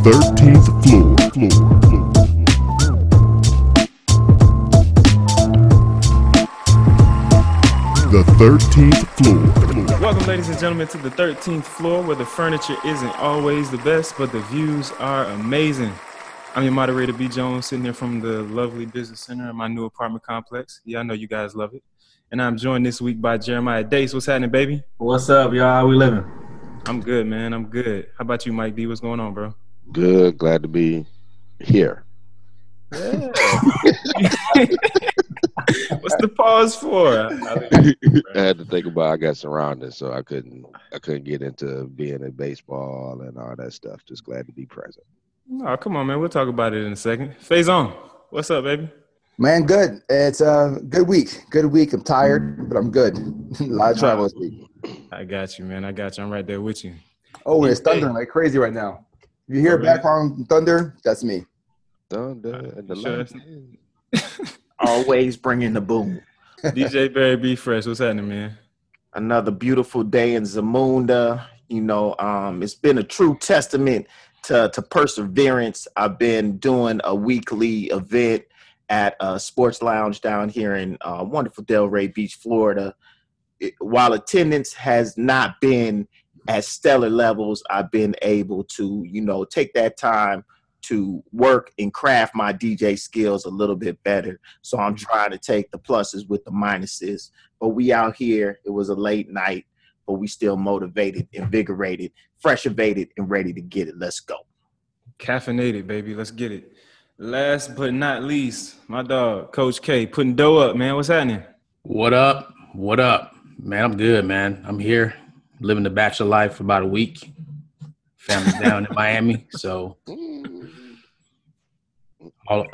13th floor. floor, floor. The 13th floor. Welcome, ladies and gentlemen, to the 13th floor where the furniture isn't always the best, but the views are amazing. I'm your moderator, B. Jones, sitting here from the lovely business center in my new apartment complex. Yeah, I know you guys love it. And I'm joined this week by Jeremiah Dace. What's happening, baby? What's up, y'all? How we living? I'm good, man. I'm good. How about you, Mike B? What's going on, bro? Good. Glad to be here. Yeah. What's the pause for? I had to think about I got surrounded, so I couldn't I couldn't get into being in baseball and all that stuff. Just glad to be present. Oh, come on, man. We'll talk about it in a second. Faison. What's up, baby? Man, good. It's a good week. Good week. I'm tired, but I'm good. a lot of travel this week. I got you, man. I got you. I'm right there with you. Oh, and it's thundering like crazy right now. If you hear Oh, really? background thunder, that's me. Thunder and the Sure. lightning. Always bringing the boom. DJ Barry B Fresh. What's happening, man? Another beautiful day in Zamunda. You know, um, it's been a true testament to, to perseverance. I've been doing a weekly event at a sports lounge down here in uh, wonderful Delray Beach, Florida. It- while attendance has not been at stellar levels, I've been able to, you know, take that time to work and craft my DJ skills a little bit better. So I'm mm-hmm. trying to take the pluses with the minuses. But we out here, it was a late night, but we still motivated, invigorated, fresh evaded, and ready to get it. Let's go. Caffeinated, baby. Let's get it. Last but not least, my dog, Coach K, putting dough up, man. What's happening? What up? What up? Man, I'm good, man. I'm here living the bachelor life for about a week. Family down in Miami. So all,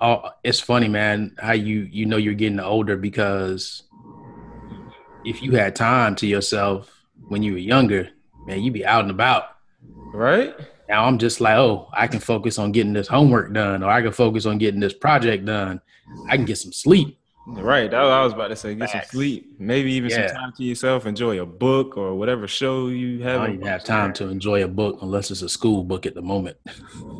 all it's funny, man, how you you know you're getting older because if you had time to yourself when you were younger, man, you'd be out and about. Right? Now I'm just like, oh, I can focus on getting this homework done, or I can focus on getting this project done. I can get some sleep. Right. That's what I was about to say. Get Facts. some sleep. Maybe even Yeah. some time to yourself. Enjoy a book or whatever show you have. I don't even have time to enjoy a book unless it's a school book at the moment.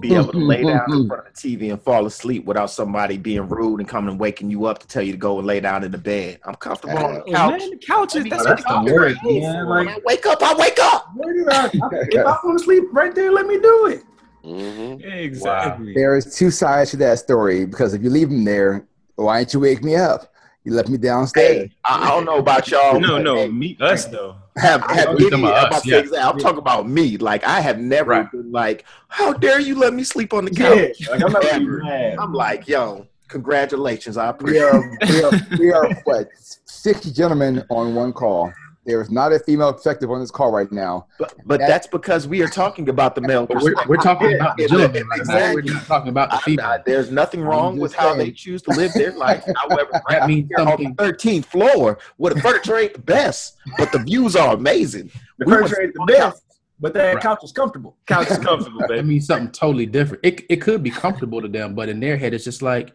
Be able to lay down in front of the TV and fall asleep without somebody being rude and coming and waking you up to tell you to go and lay down in the bed. I'm comfortable on the couch. man, the couches. That's, That's what the I'm word, saying. man. When I wake up, I wake up. if I want to sleep right there, let me do it. hmm Exactly. There is two sides to that story because if you leave them there, why didn't you wake me up? You left me downstairs. Hey, I, I don't know about y'all. No, but, no, hey, meet us though. have, have I'm talking about I'm, us, about to yeah. say exactly- I'm talking about me. Like I have never Right. been like, how dare you let me sleep on the Yeah, couch? like I'm not Ever. even mad. I'm like, yo, congratulations. I We are, we are, we are what, 60 gentlemen on one call. There is not a female perspective on this call right now. But, but that's because we are talking about the male But we're, we're talking about the Yeah, gentleman right now. We're exactly. not talking about the female. I- there's nothing wrong with just how they choose to live their life. However, That I'm means here on the 13th floor where the furniture ain't the best, but the views are amazing. The We furniture ain't the on best, but that Right. couch is comfortable. Couch is comfortable, That baby. means something totally different. It, it could be comfortable to them, but in their head, it's just like,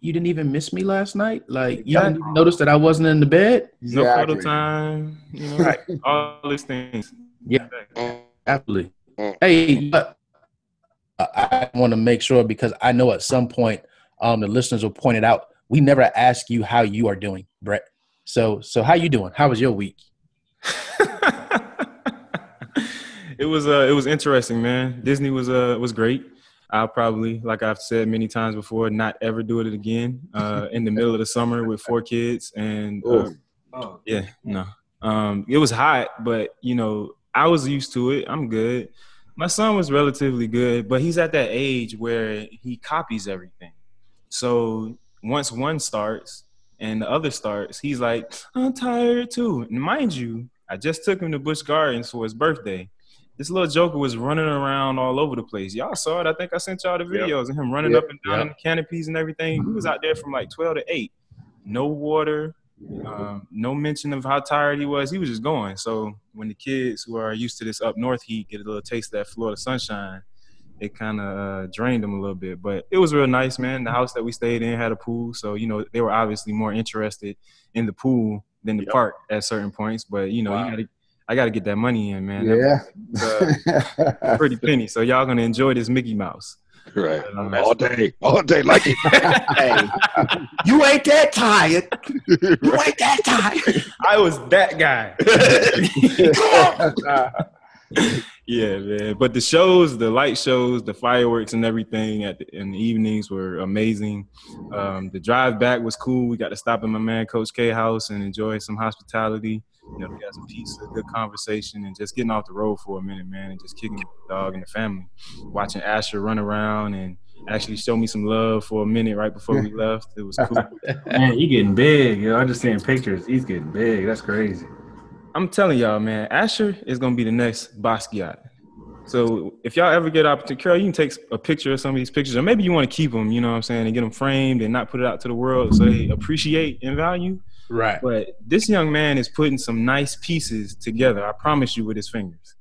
you didn't even miss me last night? Like, you didn't even notice that I wasn't in the bed? No Exactly. photo time. You know, Right. all these things. Yeah. Absolutely. Hey, but I want to make sure because I know at some point um, the listeners will point it out. We never ask you how you are doing, Brett. So, so how you doing? How was your week? it was uh it was interesting, man. Disney was uh was great. I'll probably, like I've said many times before, not ever do it again. Uh, in the middle of the summer with four kids, and uh, Oh, yeah, no, um, it was hot, but you know, I was used to it. I'm good. My son was relatively good, but he's at that age where he copies everything. So once one starts and the other starts, he's like, I'm tired too. And mind you, I just took him to Busch Gardens for his birthday. This little joker was running around all over the place. Y'all saw it. I think I sent y'all the videos of him running Yep. up and down Yep. in the canopies and everything. He was out there from like 12 to 8. No water, um, no mention of how tired he was. He was just going. So when the kids who are used to this up north heat get a little taste of that Florida sunshine, it kind of uh, drained them a little bit. But it was real nice, man. The house that we stayed in had a pool, so you know they were obviously more interested in the pool than the Yep. park at certain points. But you know, Wow. you gotta, I got to get that money in, man. Yeah. Was, uh, pretty penny. So y'all gonna enjoy this Mickey Mouse. Right. Um, All day. All day like it. hey, you ain't that tired. You ain't that tired. I was that guy. yeah, man. But the shows, the light shows, the fireworks, and everything at the, in the evenings were amazing. Um, the drive back was cool. We got to stop at my man Coach K house and enjoy some hospitality. You know, we got some pizza, good conversation, and just getting off the road for a minute, man, and just kicking the dog and the family. Watching Asher run around and actually show me some love for a minute right before we left. It was cool. Man, he getting big. Yo, I'm just seeing pictures. He's getting big. That's crazy. I'm telling y'all, man, Asher is gonna be the next Basquiat. So if y'all ever get opportunity, Carol, you can take a picture of some of these pictures, or maybe you want to keep them, you know what I'm saying, and get them framed and not put it out to the world so they appreciate and value. Right. But this young man is putting some nice pieces together. I promise you, with his fingers.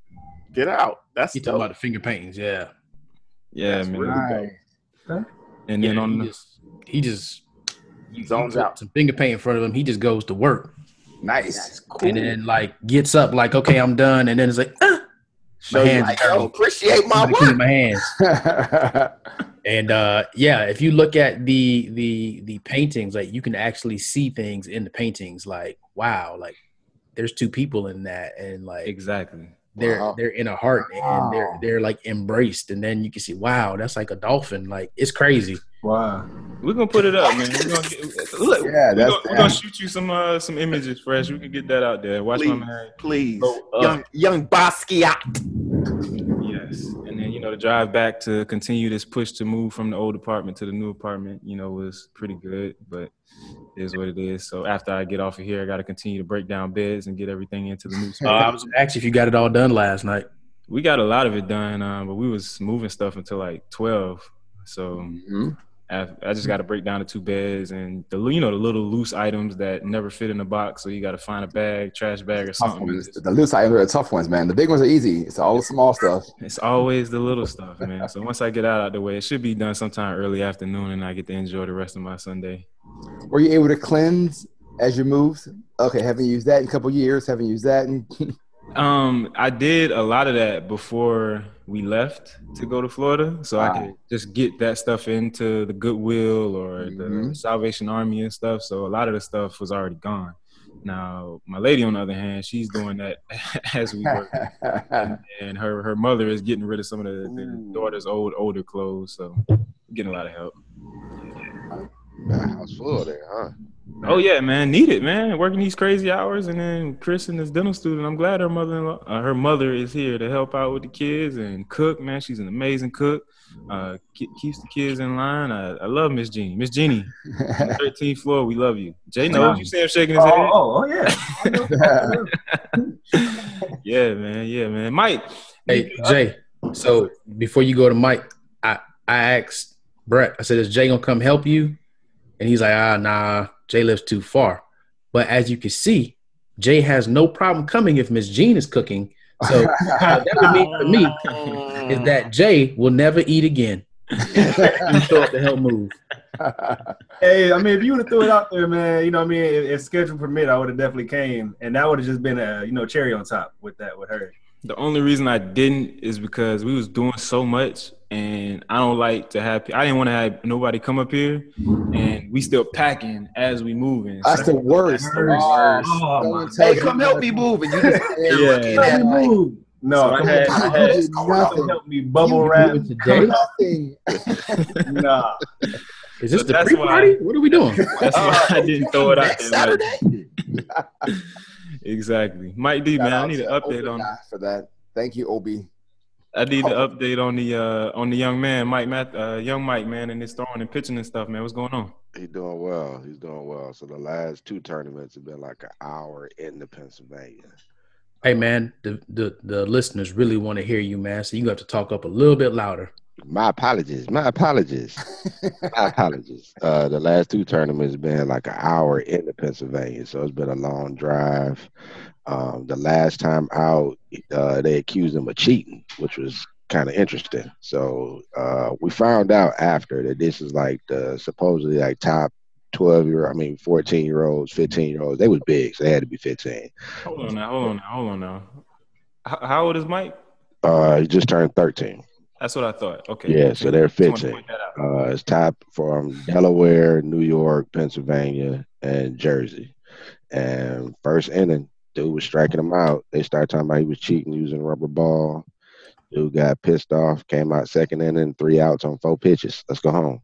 Get out. That's You talking about the finger paintings? Yeah. Yeah, That's man. really dope. And then yeah, on he the, just he just Zones you out. some finger paint in front of him. He just goes to work nice. and then like gets up like okay I'm done and then it's like ah, Show my you hands like, are yo, dirty. appreciate my I'm gonna clean work. my hands. And uh yeah, if you look at the the the paintings, like you can actually see things in the paintings. Like wow, like there's two people in that, and like exactly. they're Wow. they're in a heart and they're they're like embraced, and then you can see wow, that's like a dolphin. Like it's crazy. Wow. We're gonna put it up, man. We're gonna get, look, Yeah, we're, that's- gonna, we're gonna shoot you some uh, some images fresh. We can get that out there. Watch my Please. man Please. Young young Basquiat. Yes, and then you know the drive back to continue this push to move from the old apartment to the new apartment, you know, was pretty good, but is what it is. So after I get off of here, I got to continue to break down beds and get everything into the new Uh, spot. I was actually if you got it all done last night. we got a lot of it done, um, but we was moving stuff until like twelve. So Mhm. I, I just got to break down the two beds and the you know the little loose items that never fit in the box. So you got to find a bag, trash bag, or something. The loose items are the tough ones, man. The big ones are easy. It's all the small stuff. It's always the little stuff, man. So once I get out of the way, it should be done sometime early afternoon, and I get to enjoy the rest of my Sunday. Were you able to cleanse as you moved? Okay, haven't used that in a couple years. Haven't used that. In, Um, I did a lot of that before we left to go to Florida, so I could just get that stuff into the Goodwill or the Mhm. Salvation Army and stuff. So a lot of the stuff was already gone. Now, my lady, on the other hand, she's doing that as we work, and her her mother is getting rid of some of the, the daughter's old older clothes. So getting a lot of help. A house full there, huh? Oh yeah, man, need it, man. Working these crazy hours, and then Chris and is dental student. I'm glad her mother, uh, her mother is here to help out with the kids and cook. Man, she's an amazing cook. Uh, ke- keeps the kids in line. I, I love Miss Jeannie. Miss Jeannie, 13th floor, we love you. Jay knows. You see him shaking his Oh, head. oh, oh, yeah. Yeah, man. Yeah, man. Mike. Hey Jay, so before you go to Mike, I I asked Brett. I said, "Is Jay gonna come help you?" And he's like, "Ah, nah. Jay lives too far." But as you can see, Jay has no problem coming if Miss Jean is cooking. So what that would mean for me is that Jay will never eat again. you show up to help move. Hey, I mean, if you would have threw it out there, man, you know what I mean? If, if schedule permit, I would have definitely came. And that would have just been a, you know, cherry on top with that, with her. The only reason I didn't is because we was doing so much, and I don't like to have. I didn't want to have nobody come up here, and we still packing as we moving. That's the worst. The worst. Oh, Someone Hey, come help me move, and you just Yeah. looking at Help me like, move. No, So I come had- I had- nothing. help me bubble You wrap. it today? Nothing. Nah. Is this So the that's pre party? What are we doing? That's why I didn't throw it out next there. like- exactly, Mike D, man. I need an update on. for that. Thank you, Obi. I need an update on the uh on the young man, Mike, Matt, uh, young Mike, man, and his throwing and pitching and stuff, man. What's going on? He's doing well. He's doing well. So the last two tournaments have been like an hour in the Pennsylvania. Hey man, the, the the listeners really want to hear you, man. So you have to talk up a little bit louder. My apologies. My apologies. My apologies. Uh, the last two tournaments have been like an hour in the Pennsylvania, so it's been a long drive. Um, the last time out, uh, they accused him of cheating, which was kind of interesting. So uh, we found out after that this is like the supposedly like top twelve year, I mean fourteen year olds, fifteen year olds. They was big, so they had to be fifteen. Hold on now, hold on now, hold on now. How, how old is Mike? Uh, he just turned 13. That's what I thought. Okay. Yeah, so they're Just 15. point that out. Uh, it's top from Delaware, New York, Pennsylvania, and Jersey. And first inning, dude was striking him out. They started talking about he was cheating using rubber ball. Dude got pissed off, came out second inning, three outs on four pitches. Let's go home.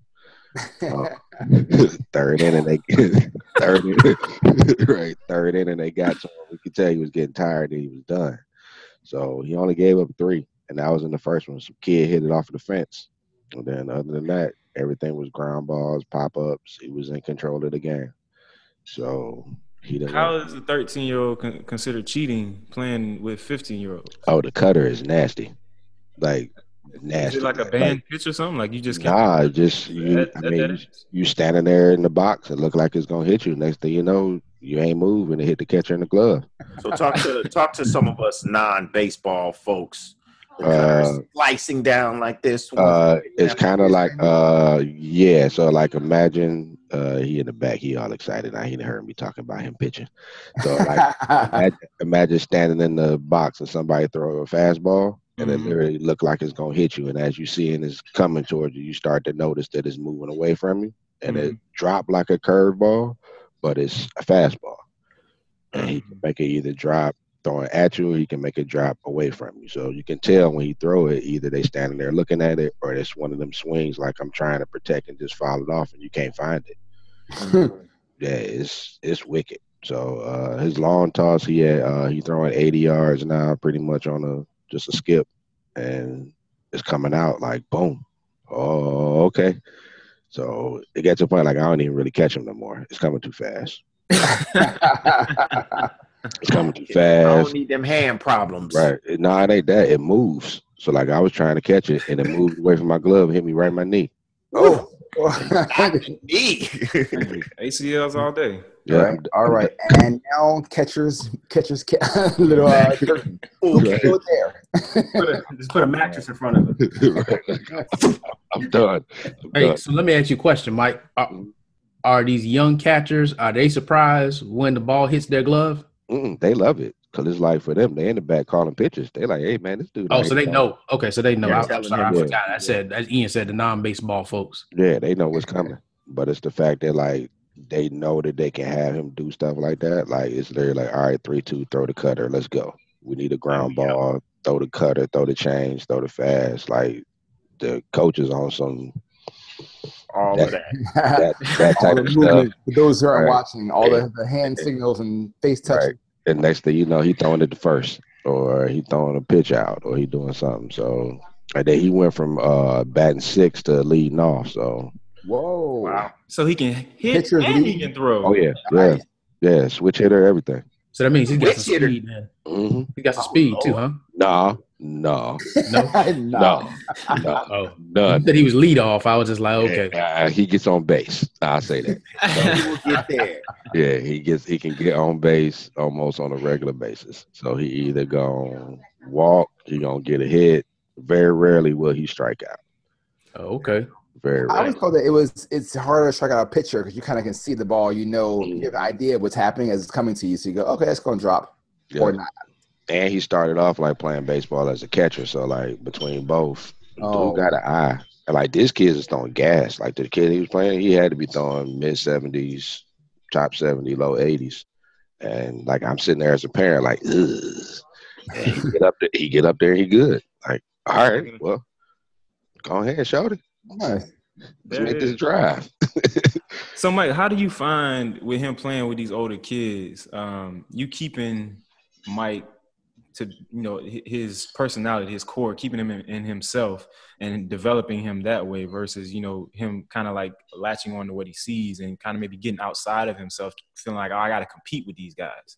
Uh, third inning, they third inning, right third inning they got to him. We could tell he was getting tired and he was done. So he only gave up three, and that was in the first one. Some kid hit it off of the fence, and then other than that, everything was ground balls, pop ups. He was in control of the game. So. How is a 13 year old con- considered cheating playing with 15 year olds? oh, the cutter is nasty, like Is nasty. it like a man. band pitch or something? Like you just can't. Nah, just you. That- I that- mean, that you, you standing there in the box. It look like it's gonna hit you. Next thing you know, you ain't moving. It hit the catcher in the glove. So talk to talk to some of us non-baseball folks. The Uh, slicing down like this. Uh, it's kind of like uh, yeah. So like, imagine uh, he in the back. He all excited. Now he heard me talking about him pitching. So like, imagine, imagine standing in the box and somebody throw a fastball. And it Mhm. literally look like it's gonna hit you, and as you see and it is coming towards you, you start to notice that it's moving away from you, and it dropped like a curveball, but it's a fastball. And he can make it either drop throwing at you, or he can make it drop away from you. So you can tell when he throw it, either they standing there looking at it, or it's one of them swings like I'm trying to protect and just foul it off, and you can't find it. Yeah, it's it's wicked. So uh, his long toss, he had uh, he throwing 80 yards now, pretty much on a just a skip, and it's coming out like boom. Oh, okay. So it gets to a point like I don't even really catch him no more. It's coming too fast. It's coming too fast. I don't need them hand problems. Right. It- No, it ain't that. It moves. So like I was trying to catch it and it moved away from my glove and hit me right in my knee. oh. E. ACLs all day. Yeah. All right, all right. And now catchers, catchers, ca- little uh, curtain. Who can go there? Put a, just put a mattress in front of it. I'm done. I'm Hey, done. so let me ask you a question, Mike. Are, are these young catchers are they surprised when the ball hits their glove? Mm-mm, they love it because it's like for them, they in the back calling pitches. They like, hey man, this dude. Oh, so they calling." know. Okay, so they know. They're I, am sorry, I him. Yeah. forgot. I said as Ian said, the non-baseball folks. Yeah, they know what's coming. But it's the fact that like they know that they can have him do stuff like that. Like it's literally like, all right, three, two, throw the cutter, let's go. We need a ground yeah. ball, throw the cutter, throw the change, throw the fast. Like the coaches on some All of that. that that type the of stuff. movement. For those who aren't Right. watching, all the, the hand signals and face touch. Right. And next thing you know, he throwing it to first, or he throwing a pitch out, or he doing something. So and then he went from uh batting six to leading off. So Whoa. Wow. So he can hit Pitchers and he can throw. oh yeah, yeah, Nice. yeah, switch hitter, everything. So that means he's got Which some hitter? speed. Man. hmm He got some Oh, speed too, huh? Nah, no, No. no. no, no, Oh, none. you said he was lead off. I was just like, okay. Uh, he gets on base. I'll say that. He will get there. Yeah, he gets he can get on base almost on a regular basis. So he either gonna walk, he gonna get a hit. Very rarely will he strike out. Oh, okay. Very I always rarely. thought that it was it's harder to strike out a pitcher because you kind of can see the ball. You know, you have an idea of what's happening as it's coming to you. So you go, okay, it's going to drop Yeah. or not. And he started off like playing baseball as a catcher. So like between both, Oh. dude got an eye. And like this kid is throwing gas. Like the kid he was playing, he had to be throwing mid seventies, top seventy, low eighties. And like I'm sitting there as a parent, like, ugh. And he get up there, he get up there, he good. Like, all right, well, go ahead, show it. Nice. Let's make it this drive. So, Mike, how do you find with him playing with these older kids, um, you keeping Mike to you know his personality, his core, keeping him in, in himself and developing him that way versus you know him kind of like latching on to what he sees and kind of maybe getting outside of himself, feeling like oh, I got to compete with these guys.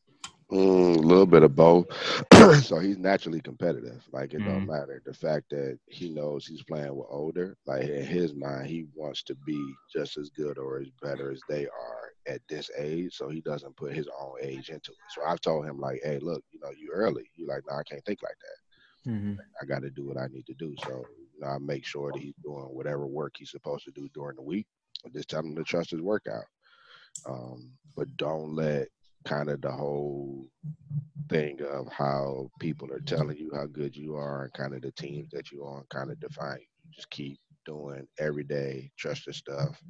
Mm, a little bit of both. so he's naturally competitive. Like it don't Mhm. matter. The fact that he knows he's playing with older, like in his mind, he wants to be just as good or as better as they are at this age. So he doesn't put his own age into it. So I've told him like, hey, look, you know, you early. You like, no, I can't think like that. Mm-hmm. I got to do what I need to do. So you know, I make sure that he's doing whatever work he's supposed to do during the week. I just tell him to trust his workout. Um, but don't let kind of the whole thing of how people are telling you how good you are and kind of the teams that you on kind of define you. Just keep doing every day, trust your stuff,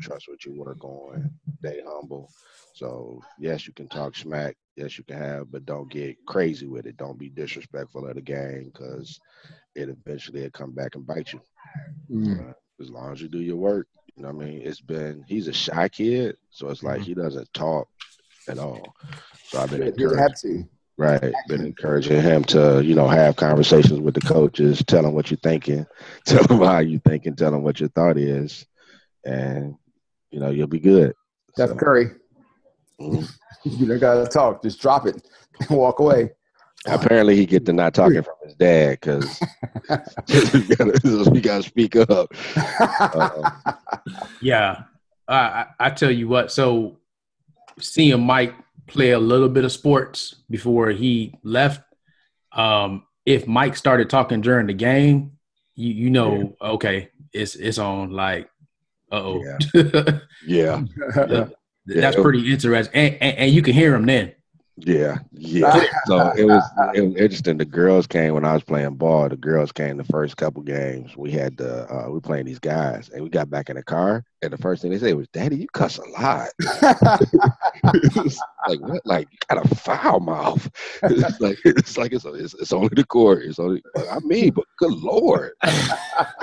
trust what you work on, stay humble. So yes, you can talk smack, yes you can have, but don't get crazy with it. Don't be disrespectful of the game because it eventually will come back and bite you. Mm. Uh, as long as you do your work, you know what I mean? It's been he's a shy kid, so it's like he doesn't talk at all. So I've been encouraging have to. Right. Been encouraging him to, you know, have conversations with the coaches, tell him what you're thinking, tell him how you thinking, tell him what your thought is, and you know, you'll be good. Steph So, Curry. mhm. You don't gotta talk. Just drop it and walk away. Apparently, he get to not talking from his dad because we got to speak up. Uh, Yeah, I, I I tell you what. So seeing Mike play a little bit of sports before he left, um, if Mike started talking during the game, you you know, okay, it's it's on. Like, uh oh, yeah, that's pretty interesting, and, and and you can hear him then. Yeah, yeah. So it was, it was interesting. The girls came when I was playing ball. The girls came the first couple games. We had the uh, we playing these guys, and we got back in the car, and the first thing they said was, "Daddy, you cuss a lot." Like what? Like you got a foul mouth. It's like it's like it's, it's, it's only the court. It's only I mean, but good lord,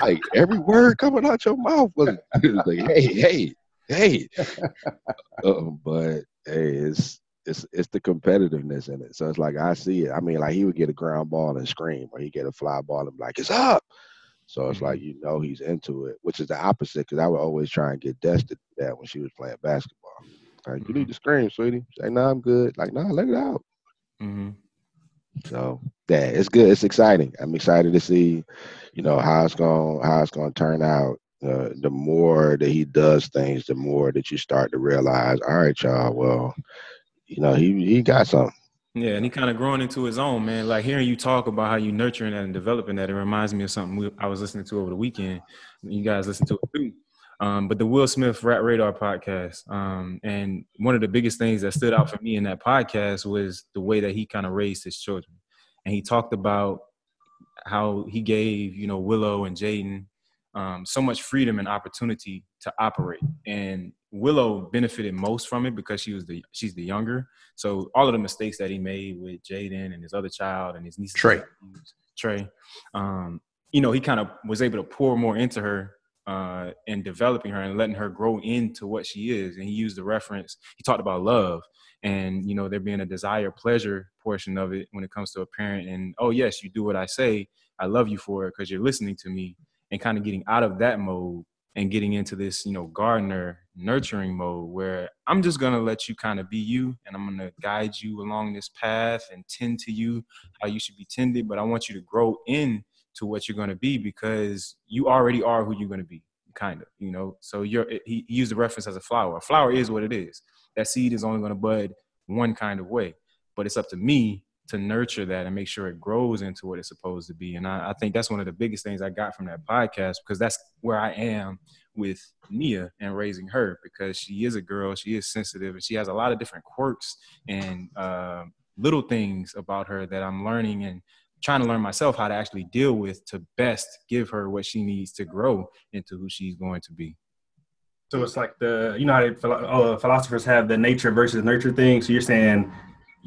like every word coming out your mouth was was like hey hey hey. Um, but hey, it's it's it's the competitiveness in it. So it's like I see it. I mean, like he would get a ground ball and scream, or he get a fly ball and be like, "It's up." So it's like you know he's into it, which is the opposite. Because I would always try and get Des to do that when she was playing basketball. Like, you need to scream, sweetie. Say, "No, I'm good." Like, "No, let it out." hmm So yeah, it's good. It's exciting. I'm excited to see, you know, how it's going how it's going to turn out. Uh, the more that he does things, the more that you start to realize, all right, y'all. Well, you know, he he got something. Yeah, and he kind of growing into his own, man. Like hearing you talk about how you nurturing that and developing that, it reminds me of something we, I was listening to over the weekend. You guys listen to it too. Um, but the Will Smith Rap Radar podcast. Um, and one of the biggest things that stood out for me in that podcast was the way that he kind of raised his children. And he talked about how he gave, you know, Willow and Jaden um, so much freedom and opportunity to operate. And Willow benefited most from it because she was the she's the younger. So all of the mistakes that he made with Jaden and his other child and his niece Trey. Trey, um, you know, he kind of was able to pour more into her uh, and developing her and letting her grow into what she is. And he used the reference. He talked about love and you know there being a desire pleasure portion of it when it comes to a parent. And oh yes, you do what I say. I love you for it because you're listening to me. And kind of getting out of that mode and getting into this, you know, gardener nurturing mode where I'm just gonna let you kind of be you and I'm gonna guide you along this path and tend to you how you should be tended, but I want you to grow in to what you're gonna be because you already are who you're gonna be, kind of, you know. So you're he, he used the reference as a flower. A flower is what it is. That seed is only gonna bud one kind of way, but it's up to me to nurture that and make sure it grows into what it's supposed to be. And I, I think that's one of the biggest things I got from that podcast because that's where I am with Nia and raising her because she is a girl, she is sensitive, and she has a lot of different quirks and uh, little things about her that I'm learning and trying to learn myself how to actually deal with to best give her what she needs to grow into who she's going to be. So it's like the you know how uh, philosophers have the nature versus nurture thing. So you're saying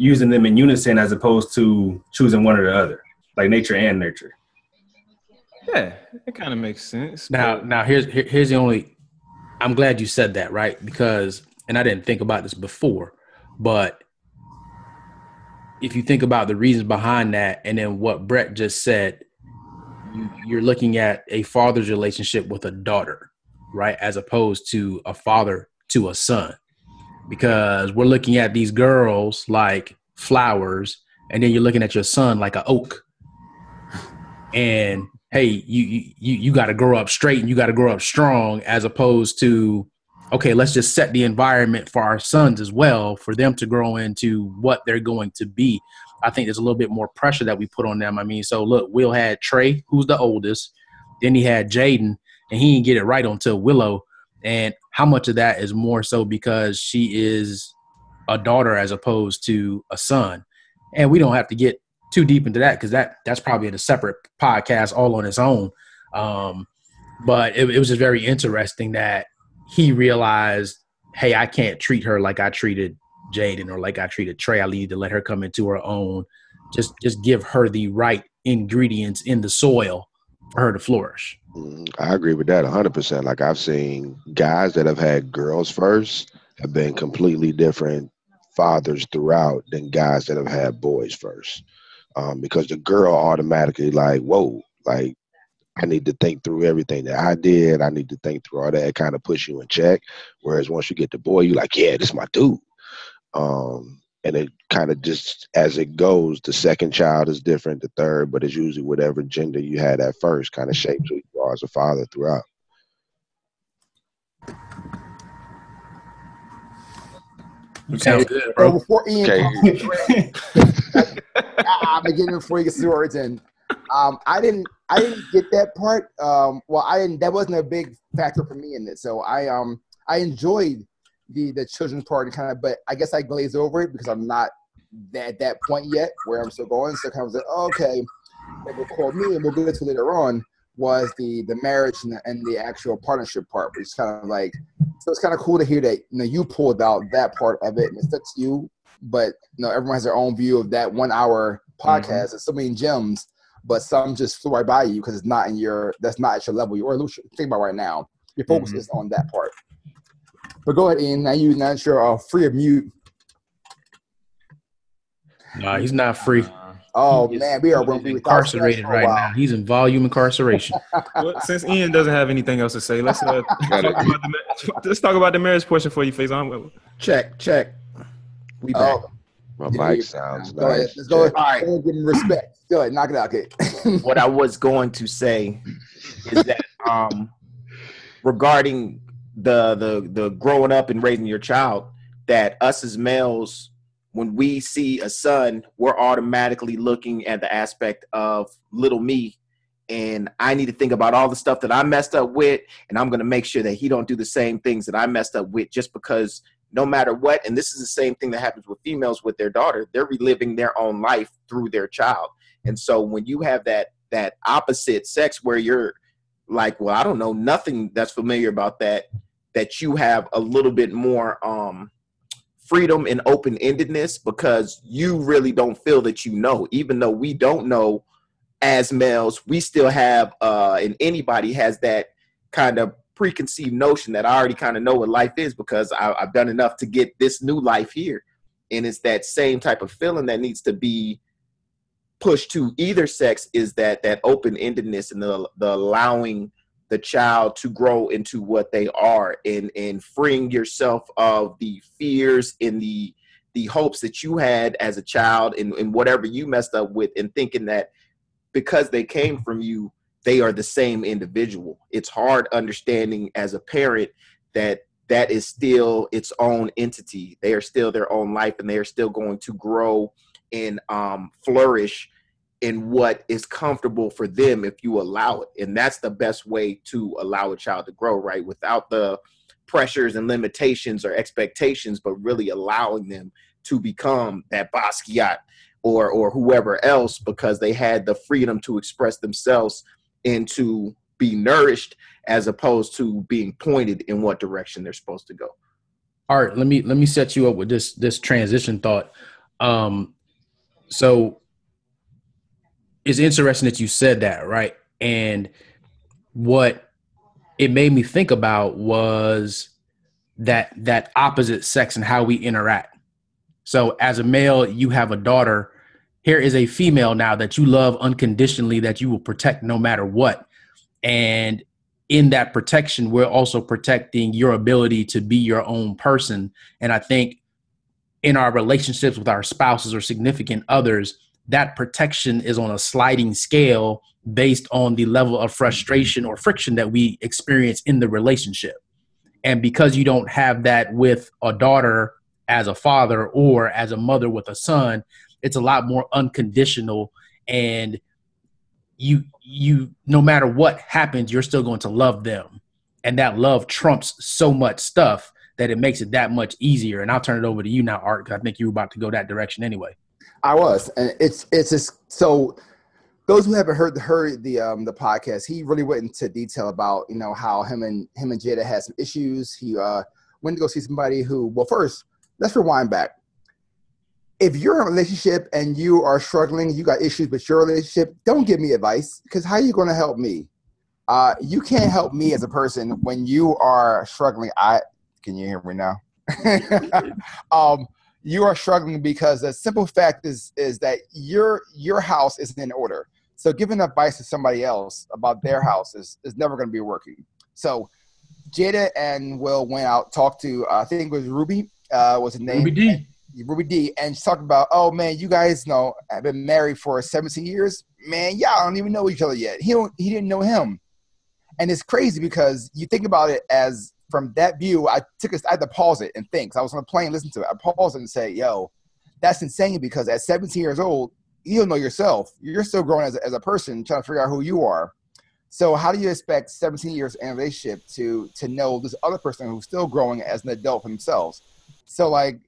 using them in unison as opposed to choosing one or the other, like nature and nurture. Yeah, it kind of makes sense. Now, now here's here- here's the only. I'm glad you said that, right? Because, and I didn't think about this before, but if you think about the reasons behind that, and then what Brett just said, you, you're looking at a father's relationship with a daughter, right, as opposed to a father to a son, because we're looking at these girls like flowers, and then you're looking at your son like an oak, and hey, you you you got to grow up straight and you got to grow up strong, as opposed to okay, let's just set the environment for our sons as well for them to grow into what they're going to be. I think there's a little bit more pressure that we put on them. I mean, so look, Will had Trey, who's the oldest, then he had Jaden, and he didn't get it right until Willow. And how much of that is more so because she is a daughter as opposed to a son. And we don't have to get too deep into that because that that's probably in a separate podcast all on its own. Um, but it, it was just very interesting that he realized, hey, I can't treat her like I treated Jaden or like I treated Trey. I need to let her come into her own. Just just give her the right ingredients in the soil for her to flourish. Mm, I agree with that 100%. Like I've seen guys that have had girls first have been completely different fathers throughout than guys that have had boys first. Um, because the girl automatically like, whoa, like I need to think through everything that I did. I need to think through all that. It kind of push you in check. Whereas once you get the boy, you're like, yeah, this is my dude. Um, and it kind of just as it goes, the second child is different, the third, but it's usually whatever gender you had at first kind of shapes who you are as a father throughout. Sounds good, So bro. before Ian, Okay. comes, I'm beginning before he gets the words in. Um, I didn't, I didn't get that part. Um, well, I didn't. That wasn't a big factor for me in it. So I, um, I enjoyed the the children's part and kind of, but I guess I glazed over it because I'm not at that point yet where I'm still going. So kind of like, oh, okay. What will call me, and we'll get to later on was the the marriage and the, and the actual partnership part, which is kind of like so it's kind of cool to hear that you know you pulled out that part of it and it's up to you but you know everyone has their own view of that one hour podcast There's so many gems but some just flew right by you because it's not in your that's not at your level least think about right now your focus Mhm. is on that part but go ahead Ian now you now that you're uh, free of mute Nah, he's not free. oh He man we are he going to be Incarcerated Smash for a right while. now. He's in volume incarceration. Well, since Ian doesn't have anything else to say, let's uh, talk about the let's talk about the marriage portion for you, Faison. Check, check. We back. oh My yeah, mic yeah. sounds go ahead let's go Check. All right. Go ahead, give him respect go ahead knock it out kid what I was going to say is that um, regarding the the the growing up and raising your child, that us as males, when we see a son, we're automatically looking at the aspect of little me, and I need to think about all the stuff that I messed up with, and I'm gonna make sure that he don't do the same things that I messed up with, just because no matter what, and this is the same thing that happens with females with their daughter, they're reliving their own life through their child. And so when you have that that opposite sex where you're like, well, I don't know nothing that's familiar about that, that you have a little bit more um freedom and open-endedness because you really don't feel that you know, even though we don't know as males, we still have uh and anybody has that kind of preconceived notion that I already kind of know what life is because I, I've done enough to get this new life here. And it's that same type of feeling that needs to be push to either sex is that that open-endedness and the, the allowing the child to grow into what they are and and freeing yourself of the fears and the the hopes that you had as a child and, and whatever you messed up with and thinking that because they came from you they are the same individual. It's hard understanding as a parent that that is still its own entity. They are still their own life and they are still going to grow and um, flourish in what is comfortable for them if you allow it. And that's the best way to allow a child to grow, right? Without the pressures and limitations or expectations, but really allowing them to become that Basquiat or or whoever else because they had the freedom to express themselves and to be nourished as opposed to being pointed in what direction they're supposed to go. All right, let me let me set you up with this this transition thought. Um, so it's interesting that you said that, right? And what it made me think about was that that opposite sex and how we interact. So as a male, you have a daughter. Here is a female now that you love unconditionally, that you will protect no matter what. And in that protection, we're also protecting your ability to be your own person. And I think in our relationships with our spouses or significant others, that protection is on a sliding scale based on the level of frustration or friction that we experience in the relationship. And because you don't have that with a daughter as a father or as a mother with a son, it's a lot more unconditional and you you no matter what happens you're still going to love them and that love trumps so much stuff that it makes it that much easier. And I'll turn it over to you now, Art, because I think you were about to go that direction anyway. I was, and it's it's just so. Those who haven't heard the heard the um the podcast, he really went into detail about you know how him and him and Jada had some issues. He uh went to go see somebody who. Well, first let's rewind back. If you're in a relationship and you are struggling, you got issues with your relationship, don't give me advice because how are you going to help me? Uh, you can't help me as a person when you are struggling. I can you hear me now? um, you are struggling because the simple fact is is that your your house isn't in order. So giving advice to somebody else about their house is, is never going to be working. So Jada and Will went out, talked to uh, I think it was Ruby, uh, was his name? Ruby Dee. Ruby Dee, and she talked about, oh man, you guys know I've been married for 17 years. Man, y'all don't even know each other yet. He don't, he didn't know him, and it's crazy because you think about it as from that view. I took a, I had to pause it and think. So I was on a plane, listen to it. I paused it and say, yo, that's insane because at 17 years old, you don't know yourself. You're still growing as a, as a person, trying to figure out who you are. So how do you expect 17 years in a relationship to to know this other person who's still growing as an adult themselves? So like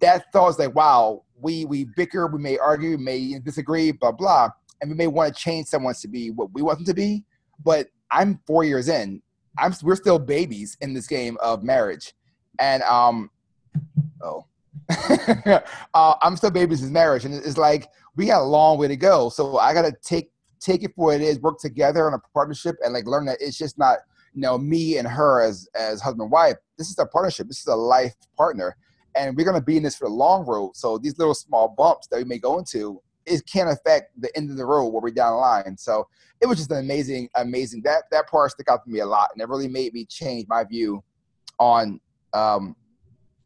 that thought is like, wow, we we bicker, we may argue, we may disagree, blah blah, and we may want to change someone to be what we want them to be. But I'm four years in. I'm we're still babies in this game of marriage, and um, oh, uh, I'm still babies in marriage, and it's like we got a long way to go. So I gotta take take it for what it is, work together on a partnership, and like learn that it's just not you know me and her as as husband and wife. This is a partnership. This is a life partner, and we're gonna be in this for the long road. So these little small bumps that we may go into, it can't affect the end of the road where we're down the line. So it was just an amazing, amazing. That that part stuck out to me a lot, and it really made me change my view on um,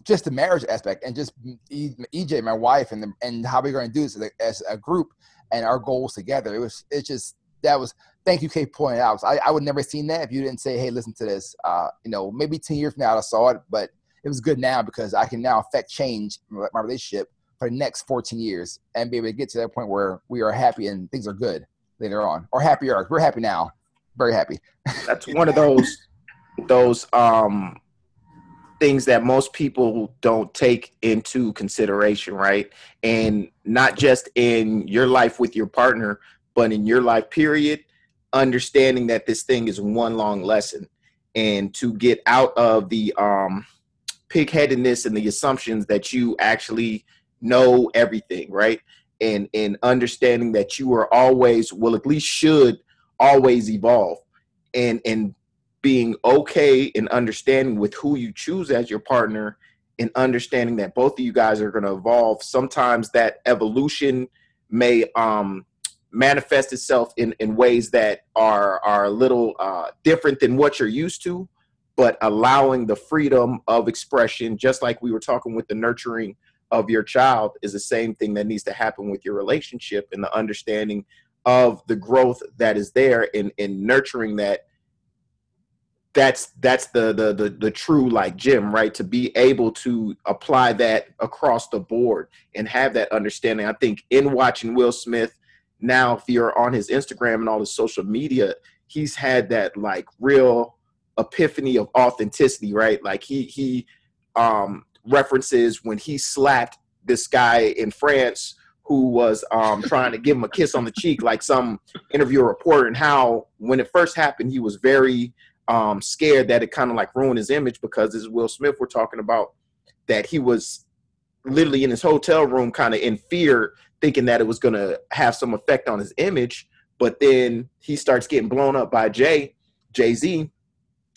just the marriage aspect and just EJ, my wife, and the, and how we're going to do this as a, as a group and our goals together. It was it's just that was thank you, Kate, pointing out. I, I would never seen that if you didn't say, hey, listen to this. Uh, you know, maybe ten years from now I saw it, but it was good now because I can now affect change my relationship for the next 14 years and be able to get to that point where we are happy and things are good later on or happier. We're happy now. Very happy. That's one of those those um things that most people don't take into consideration, right? And not just in your life with your partner, but in your life period, understanding that this thing is one long lesson and to get out of the um pigheadedness and the assumptions that you actually know everything, right? And and understanding that you are always, well, at least should always evolve. And and being okay and understanding with who you choose as your partner and understanding that both of you guys are going to evolve sometimes that evolution may um, manifest itself in, in ways that are are a little uh, different than what you're used to but allowing the freedom of expression just like we were talking with the nurturing of your child is the same thing that needs to happen with your relationship and the understanding of the growth that is there in in nurturing that. That's that's the, the the the true like gym right? To be able to apply that across the board and have that understanding. I think in watching will smith now if you're on his instagram and all his social media he's had that like real epiphany of authenticity right? Like he he um references when he slapped this guy in france who was um trying to give him a kiss on the cheek like some interview reporter and how when it first happened he was very um, scared that it kind of like ruined his image because this is Will Smith we're talking about that he was literally in his hotel room kind of in fear thinking that it was going to have some effect on his image. But then he starts getting blown up by Jay Jay-Z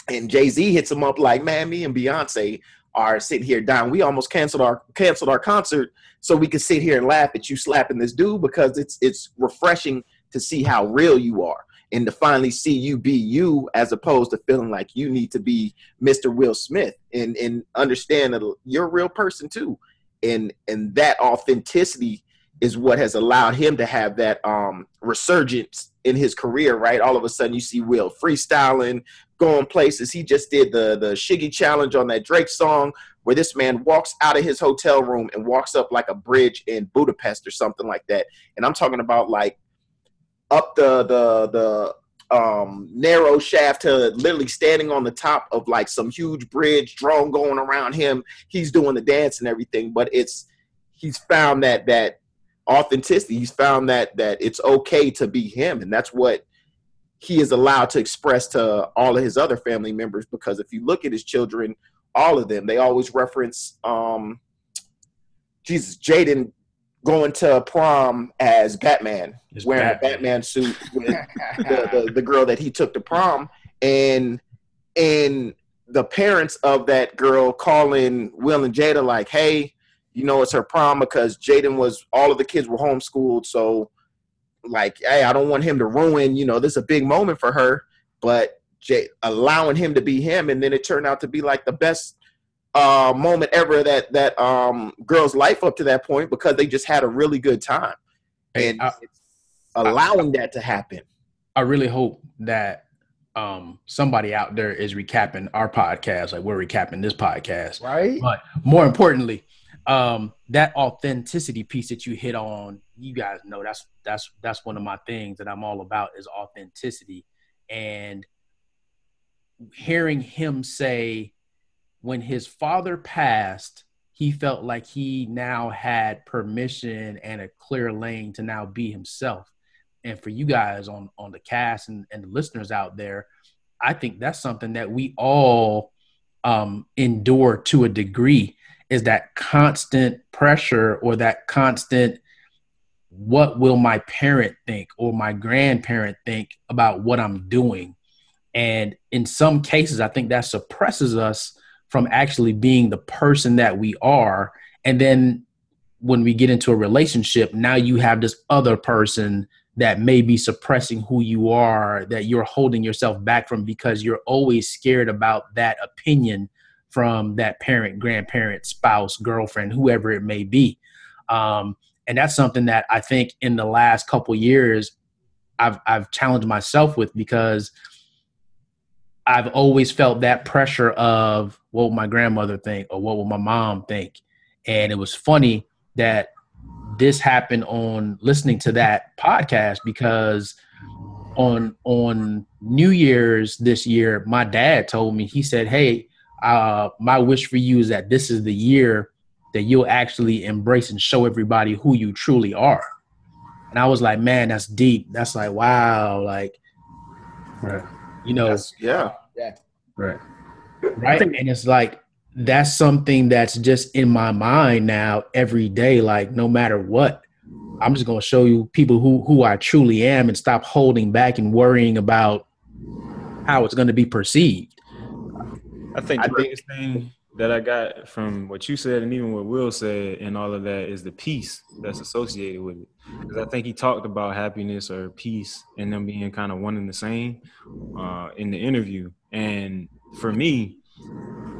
and Jay-Z hits him up like man me and Beyonce are sitting here dying. we almost canceled our canceled our concert so we could sit here and laugh at you slapping this dude because it's it's refreshing to see how real you are and to finally see you be you as opposed to feeling like you need to be Mr. Will Smith and and understand that you're a real person too. And and that authenticity is what has allowed him to have that um resurgence in his career, right? All of a sudden you see Will freestyling, going places. He just did the the Shiggy challenge on that Drake song where this man walks out of his hotel room and walks up like a bridge in Budapest or something like that. And I'm talking about like up the the the um narrow shaft to literally standing on the top of like some huge bridge drone going around him he's doing the dance and everything but it's he's found that that authenticity he's found that that it's okay to be him and that's what he is allowed to express to all of his other family members because if you look at his children all of them they always reference um jesus jaden going to prom as batman It's wearing Batman. a batman suit with the, the, the girl that he took to prom and and the parents of that girl calling will and jada like hey you know it's her prom because jaden was all of the kids were homeschooled so like hey i don't want him to ruin you know this is a big moment for her but J- allowing him to be him and then it turned out to be like the best uh moment ever that that um girl's life up to that point because they just had a really good time and I- allowing that to happen I really hope that um, somebody out there is recapping our podcast, like we're recapping this podcast. right? But more importantly, um, that authenticity piece that you hit on, you guys know that's that's that's one of my things that I'm all about is authenticity. And hearing him say when his father passed, he felt like he now had permission and a clear lane to now be himself. And for you guys on on the cast and, and the listeners out there, I think that's something that we all um, endure to a degree is that constant pressure or that constant what will my parent think or my grandparent think about what I'm doing? And in some cases I think that suppresses us from actually being the person that we are. And then when we get into a relationship now you have this other person that may be suppressing who you are that you're holding yourself back from because you're always scared about that opinion from that parent, grandparent, spouse, girlfriend, whoever it may be. Um, and that's something that I think in the last couple years I've I've challenged myself with because I've always felt that pressure of what will my grandmother think or what will my mom think. And it was funny that this happened on listening to that podcast because on on New Year's this year, my dad told me he said, "Hey, uh, my wish for you is that this is the year that you'll actually embrace and show everybody who you truly are." And I was like, "Man, that's deep. That's like wow, like Right. you know." That's- yeah Right. right and it's like that's something that's just in my mind now every day like no matter what i'm just going to show you people who who i truly am and stop holding back and worrying about how it's going to be perceived I think I the think- biggest thing that I got from what you said and even what Will said and all of that is the peace that's associated with it. Because I think he talked about happiness or peace and them being kind of one and the same uh, in the interview. And for me,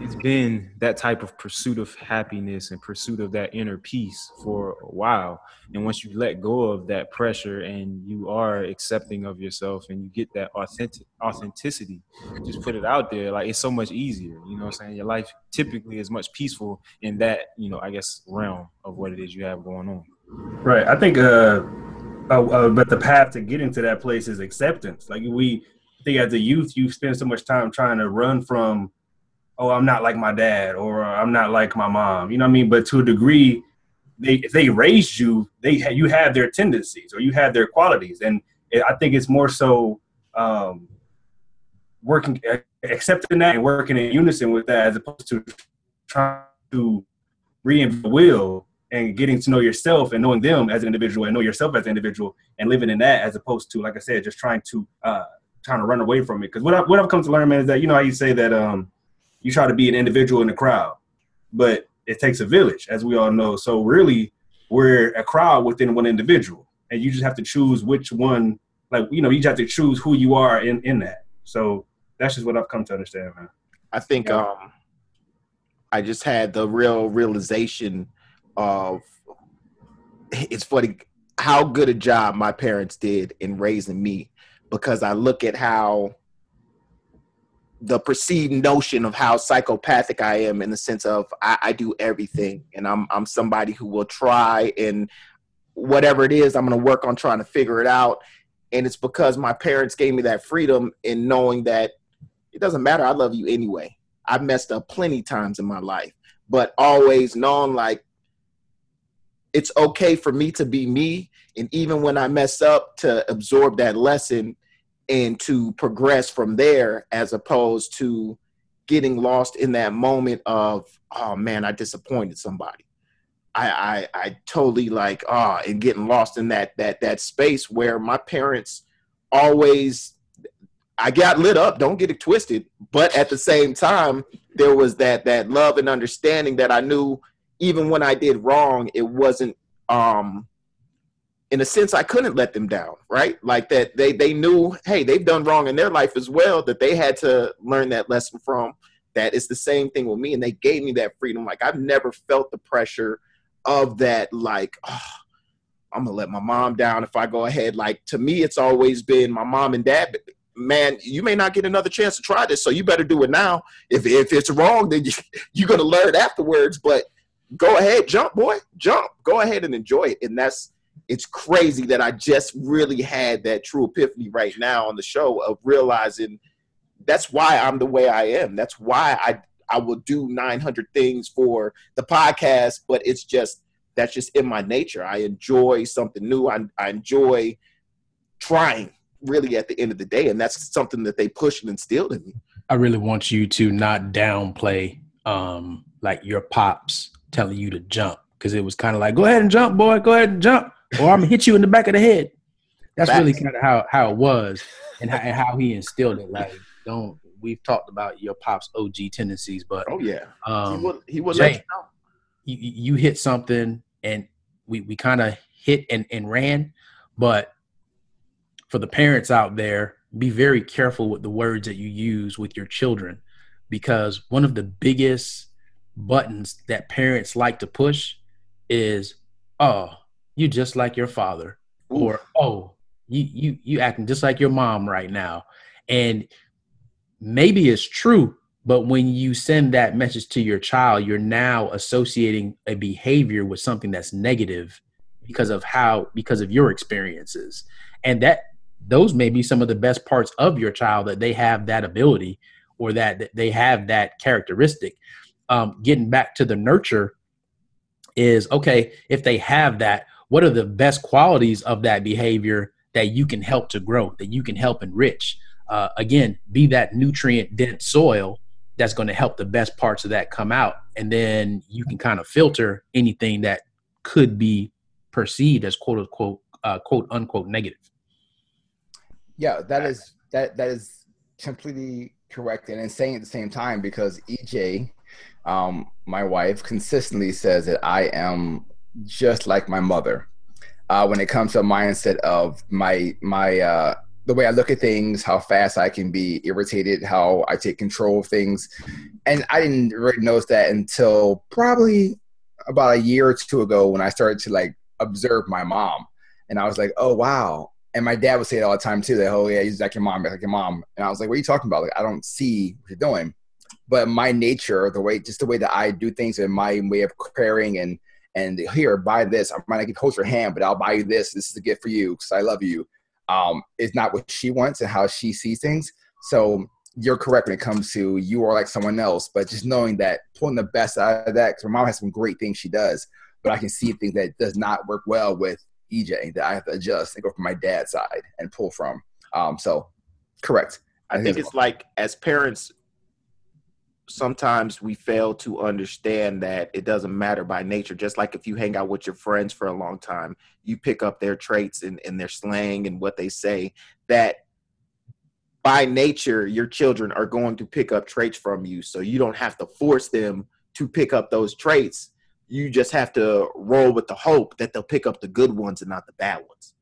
it's been that type of pursuit of happiness and pursuit of that inner peace for a while. And once you let go of that pressure and you are accepting of yourself and you get that authentic authenticity, just put it out there. Like it's so much easier. You know what I'm saying? Your life typically is much peaceful in that, you know, I guess realm of what it is you have going on. Right. I think, uh, uh, uh, but the path to getting to that place is acceptance. Like we I think as a youth, you spend so much time trying to run from, oh, I'm not like my dad or I'm not like my mom. You know what I mean? But to a degree, they if they raised you, they you have their tendencies or you have their qualities, and I think it's more so um, working accepting that and working in unison with that as opposed to trying to reinvent the wheel and getting to know yourself and knowing them as an individual and know yourself as an individual and living in that as opposed to like I said just trying to uh trying to run away from it because what, I, what I've come to learn man is that you know how you say that um you try to be an individual in the crowd but it takes a village as we all know. So really we're a crowd within one individual and you just have to choose which one like you know you just have to choose who you are in in that. So that's just what I've come to understand man. I think Yeah. um I just had the real realization of it's funny how good a job my parents did in raising me because I look at how the perceived notion of how psychopathic I am in the sense of I, I do everything and I'm I'm somebody who will try and whatever it is I'm gonna work on trying to figure it out and it's because my parents gave me that freedom in knowing that it doesn't matter. I love you anyway. I've messed up plenty times in my life, but always known like it's okay for me to be me. And even when I mess up, to absorb that lesson and to progress from there as opposed to getting lost in that moment of, oh man, I disappointed somebody. I, I, I totally like ah and getting lost in that that that space where my parents always I got lit up, don't get it twisted, but at the same time there was that that love and understanding that I knew even when I did wrong, it wasn't um in a sense I couldn't let them down, right? Like that they they knew, hey, they've done wrong in their life as well that they had to learn that lesson from. That it's the same thing with me and they gave me that freedom. Like I've never felt the pressure of that like oh, i'm gonna let my mom down if i go ahead like to me it's always been my mom and dad man you may not get another chance to try this so you better do it now if, if it's wrong then you, you're gonna learn afterwards but go ahead jump boy jump go ahead and enjoy it and that's it's crazy that i just really had that true epiphany right now on the show of realizing that's why i'm the way i am that's why i I will do 900 things for the podcast, but it's just that's just in my nature. I enjoy something new. I, I enjoy trying really at the end of the day, and that's something that they push and instilled in me. I really want you to not downplay um, like your pops telling you to jump because it was kind of like, go ahead and jump, boy, go ahead and jump, or I'm gonna hit you in the back of the head. That's Facts. really kind of how how it was and how, and how he instilled it. Like, don't we've talked about your pop's OG tendencies, but oh yeah, um, he would he would Jay, let you know. You, you hit something, and we we kind of hit and, and ran, but for the parents out there, be very careful with the words that you use with your children, because one of the biggest buttons that parents like to push is, "Oh, you just like your father," Oof. or "Oh, you you you acting just like your mom right now," and maybe it's true, but when you send that message to your child, you're now associating a behavior with something that's negative because of how because of your experiences. And that those may be some of the best parts of your child that they have that ability or that, that they have that characteristic. Um, getting back to the nurture is okay, if they have that, what are the best qualities of that behavior that you can help to grow, that you can help enrich? uh, again be that nutrient dense soil that's going to help the best parts of that come out and then you can kind of filter anything that could be perceived as quote unquote uh, quote unquote negative yeah that is that that is completely correct and insane at the same time because ej um, my wife consistently says that i am just like my mother uh, when it comes to a mindset of my my uh, the way I look at things, how fast I can be irritated, how I take control of things. And I didn't really notice that until probably about a year or two ago when I started to like observe my mom. And I was like, oh, wow. And my dad would say it all the time too, that, oh, yeah, he's like your mom, like your mom. And I was like, what are you talking about? Like, I don't see what you're doing. But my nature, the way, just the way that I do things and my way of caring and, and here, buy this. I might not give hold your hand, but I'll buy you this. This is a gift for you because I love you um, is not what she wants and how she sees things. So you're correct when it comes to you are like someone else, but just knowing that pulling the best out of that. Because my mom has some great things she does, but I can see things that does not work well with EJ that I have to adjust and go from my dad's side and pull from. Um, so correct. I, I think it's like as parents, sometimes we fail to understand that it doesn't matter by nature. Just like if you hang out with your friends for a long time, you pick up their traits and, and their slang and what they say, that by nature, your children are going to pick up traits from you. So you don't have to force them to pick up those traits. You just have to roll with the hope that they'll pick up the good ones and not the bad ones.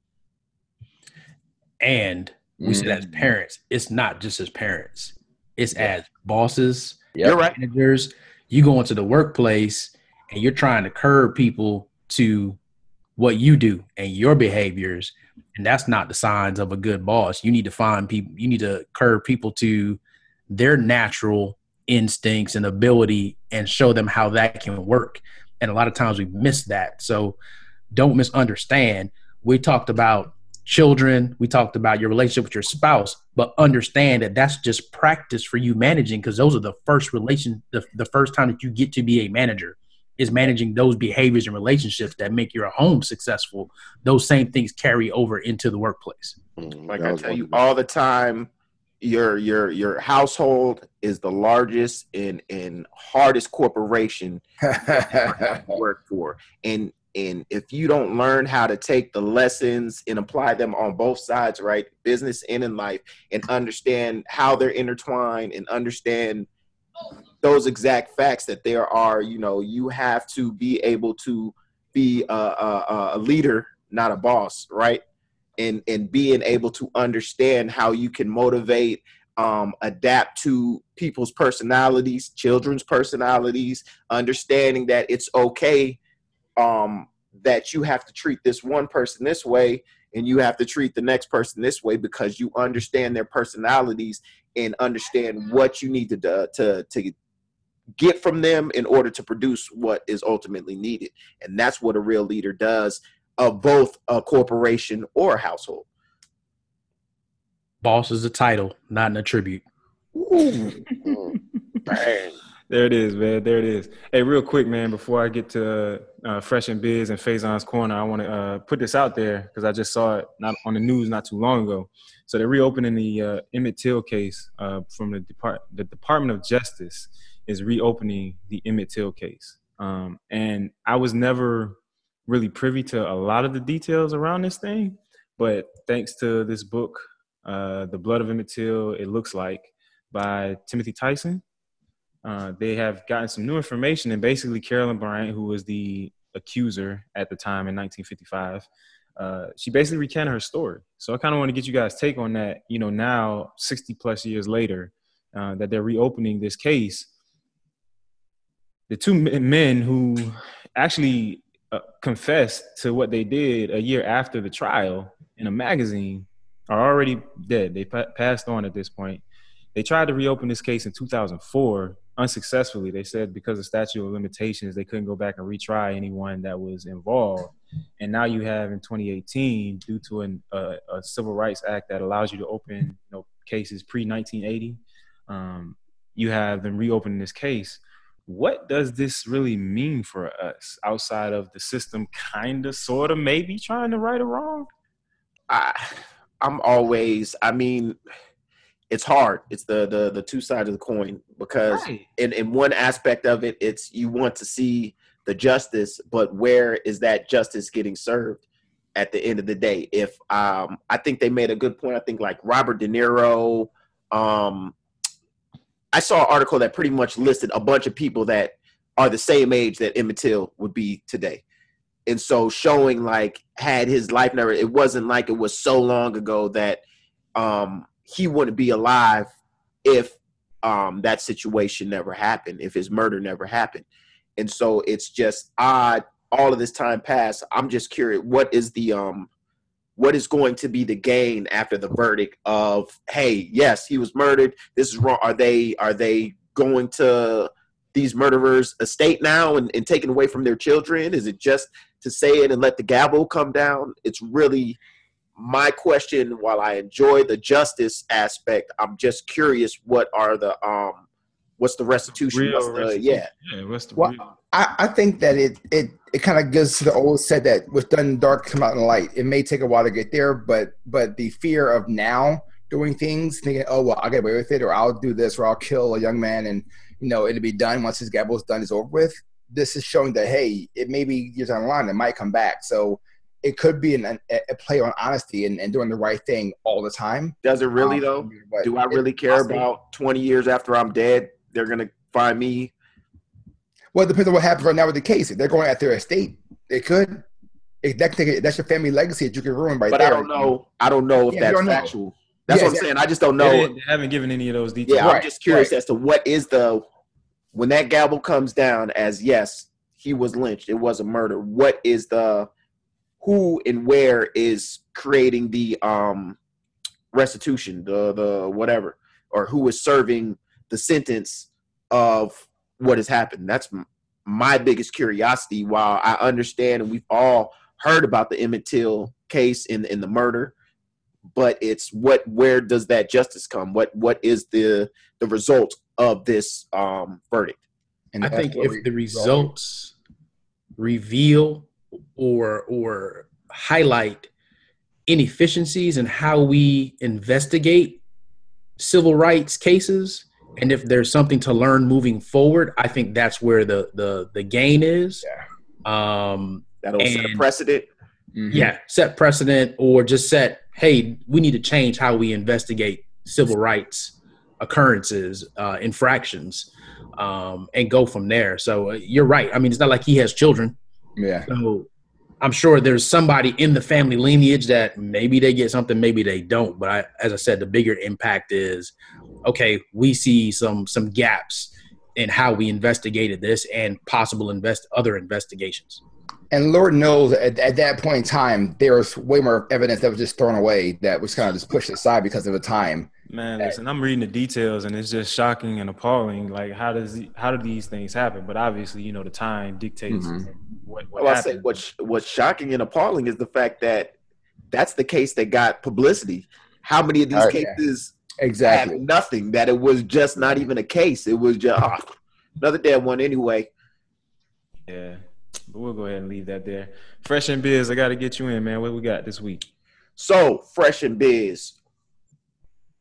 And we mm-hmm. said as mm. parents, it's not just as parents, it's yeah. as bosses, Yep. You're right. Managers, you go into the workplace and you're trying to curb people to what you do and your behaviors and that's not the signs of a good boss you need to find people you need to curb people to their natural instincts and ability and show them how that can work and a lot of times we miss that so don't misunderstand we talked about children. We talked about your relationship with your spouse, but understand that that's just practice for you managing because those are the first relation, the, the first time that you get to be a manager is managing those behaviors and relationships that make your home successful. Those same things carry over into the workplace. Mm, Like I tell one you all the time, your your your household is the largest and and hardest corporation you work for. And and if you don't learn how to take the lessons and apply them on both sides, right, business and in life, and understand how they're intertwined and understand those exact facts that there are, you know, you have to be able to be a, a, a leader, not a boss, right? And and being able to understand how you can motivate, um, adapt to people's personalities, children's personalities, understanding that it's okay um, that you have to treat this one person this way and you have to treat the next person this way because you understand their personalities and understand what you need to do- to to get from them in order to produce what is ultimately needed and that's what a real leader does of both a corporation or a household Boss is a title, not an attribute. Mm, bang. There it is, man. There it is. Hey, real quick, man, before I get to uh, Fresh and Biz and Faison's Corner, I want to uh, put this out there because I just saw it not on the news not too long ago. So they're reopening the uh, Emmett Till case uh, from the, Depart- the Department of Justice is reopening the Emmett Till case. Um, and I was never really privy to a lot of the details around this thing, but thanks to this book, uh, The Blood of Emmett Till, it looks like, by Timothy Tyson, uh, they have gotten some new information, and basically, Carolyn Bryant, who was the accuser at the time in 1955, uh, she basically recanted her story. So I kind of want to get you guys' take on that. You know, now 60 plus years later, uh, that they're reopening this case. The two men who actually uh, confessed to what they did a year after the trial in a magazine are already dead. They pa- passed on at this point. They tried to reopen this case in 2004 unsuccessfully. They said because of statute of limitations, they couldn't go back and retry anyone that was involved. And now you have in 2018, due to an, uh, a civil rights act that allows you to open you know, cases pre 1980, um, you have them reopening this case. What does this really mean for us outside of the system, kind of, sort of, maybe trying to right or wrong? I, I'm always. I mean, it's hard. It's the the the two sides of the coin because Right. in in one aspect of it, it's you want to see the justice, but where is that justice getting served? At the end of the day, if um, I think they made a good point. I think like Robert De Niro. Um, I saw an article that pretty much listed a bunch of people that are the same age that Emmett Till would be today and so showing like had his life never it wasn't like it was so long ago that um he wouldn't be alive if um that situation never happened if his murder never happened. And so it's just odd all of this time passed i'm just curious what is the um what is going to be the gain after the verdict of hey yes he was murdered this is wrong are they are they going to these murderers estate now and, and taken away from their children? Is it just to say it and let the gavel come down? It's really my question while i enjoy the justice aspect i'm just curious what are the um what's the restitution Real what's the, restitution. yeah Yeah, what's the Well, real- I, I think that it it it kind of goes to the old said that what's done in dark come out in the light. It may take a while to get there, but but the fear of now doing things, thinking, oh well, I'll get away with it, or I'll do this, or I'll kill a young man, and you know it'll be done once his gavel's done, is over with. This is showing that hey, it may be years down the line, it might come back. So it could be an, a, a play on honesty and, and doing the right thing all the time. does it really Um, though do i it- really care possible. about 20 years after i'm dead they're gonna find me Well, it depends on what happens right now with the case. If they're going at their estate, it could. If that that's your family legacy that you can ruin right but there. i don't know i don't know if Yeah, that's don't know. factual that's Yeah, what i'm yeah. saying i just don't know didn't- they haven't given any of those details. Yeah, I'm just curious right. as to what is the when that gavel comes down as yes, he was lynched, it was a murder. What is the who and where is creating the um restitution, the the whatever, or who is serving the sentence of what has happened? That's my biggest curiosity. While I understand and we've all heard about the Emmett Till case in in the murder, but it's what where does that justice come? What what is the the result of this um, verdict? And I think if the results reveal or or highlight inefficiencies in how we investigate civil rights cases. And if there's something to learn moving forward i think that's where the the the gain is. Um That'll set a And- precedent. Mhm. yeah set precedent or just set hey we need to change how we investigate civil rights occurrences uh, infractions um, and go from there. So uh, you're right. I mean it's not like he has children yeah. so i'm sure there's somebody in the family lineage that maybe they get something maybe they don't but I, as i said the bigger impact is okay we see some some gaps in how we investigated this and possible invest other investigations And Lord knows at, at that point in time, there was way more evidence that was just thrown away that was kind of just pushed aside because of the time. Man, listen, I'm reading the details and it's just shocking and appalling. Like, how does how do these things happen? But obviously, you know, the time dictates Mhm. what what Well, I say happened. what's what's shocking and appalling is the fact that that's the case that got publicity. How many of these Oh, yeah. cases Exactly. had nothing? That it was just not even a case. It was just ah, another dead one anyway. Yeah, but we'll go ahead and leave that there. Fresh and Biz, I got to get you in, man. What we got this week? So, Fresh and Biz,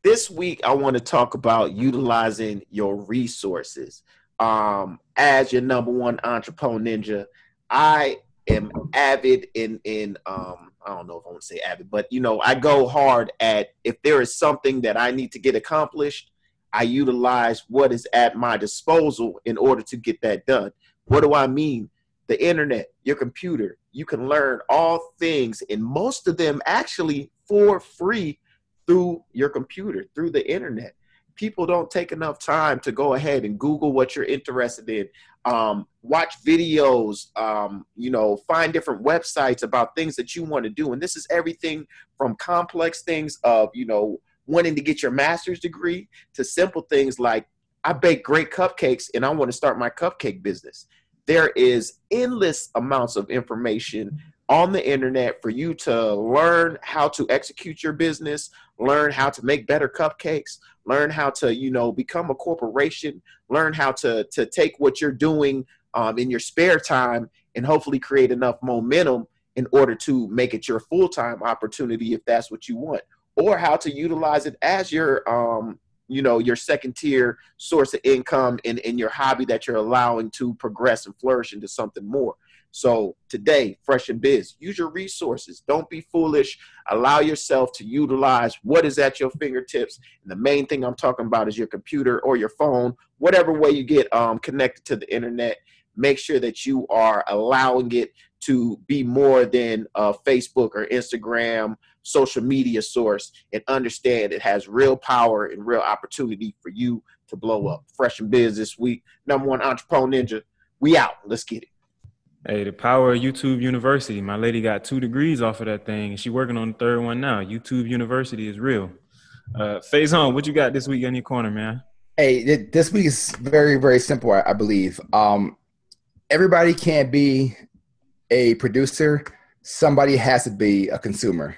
this week I want to talk about utilizing your resources. Um, as your number one entrepreneur ninja, I am avid in in um, I don't know if I want to say avid, but you know, I go hard at if there is something that I need to get accomplished, I utilize what is at my disposal in order to get that done. What do I mean? The internet, your computer, you can learn all things, and most of them actually for free through your computer, through the internet. People don't take enough time to go ahead and Google what you're interested in, um, watch videos, um, you know, find different websites about things that you want to do. And this is everything from complex things of, you know, wanting to get your master's degree to simple things like I bake great cupcakes and I want to start my cupcake business. There is endless amounts of information on the internet for you to learn how to execute your business, learn how to make better cupcakes, learn how to, you know, become a corporation, learn how to to take what you're doing um, in your spare time and hopefully create enough momentum in order to make it your full-time opportunity if that's what you want. Or how to utilize it as your um, you know your second tier source of income in, in your hobby that you're allowing to progress and flourish into something more so today fresh and biz use your resources don't be foolish allow yourself to utilize what is at your fingertips and the main thing i'm talking about is your computer or your phone whatever way you get um, connected to the internet make sure that you are allowing it to be more than uh, facebook or instagram social media source and understand it has real power and real opportunity for you to blow up. Fresh and Biz this week, number one entrepreneur ninja. We out. Let's get it. Hey, the power of YouTube University. My lady got two degrees off of that thing, and she working on the third one now. YouTube University is real. Uh, Faison, what you got this week in your corner, man? Hey, th- this week is very, very simple, I, I believe. Um, everybody can't be a producer. Somebody has to be a consumer.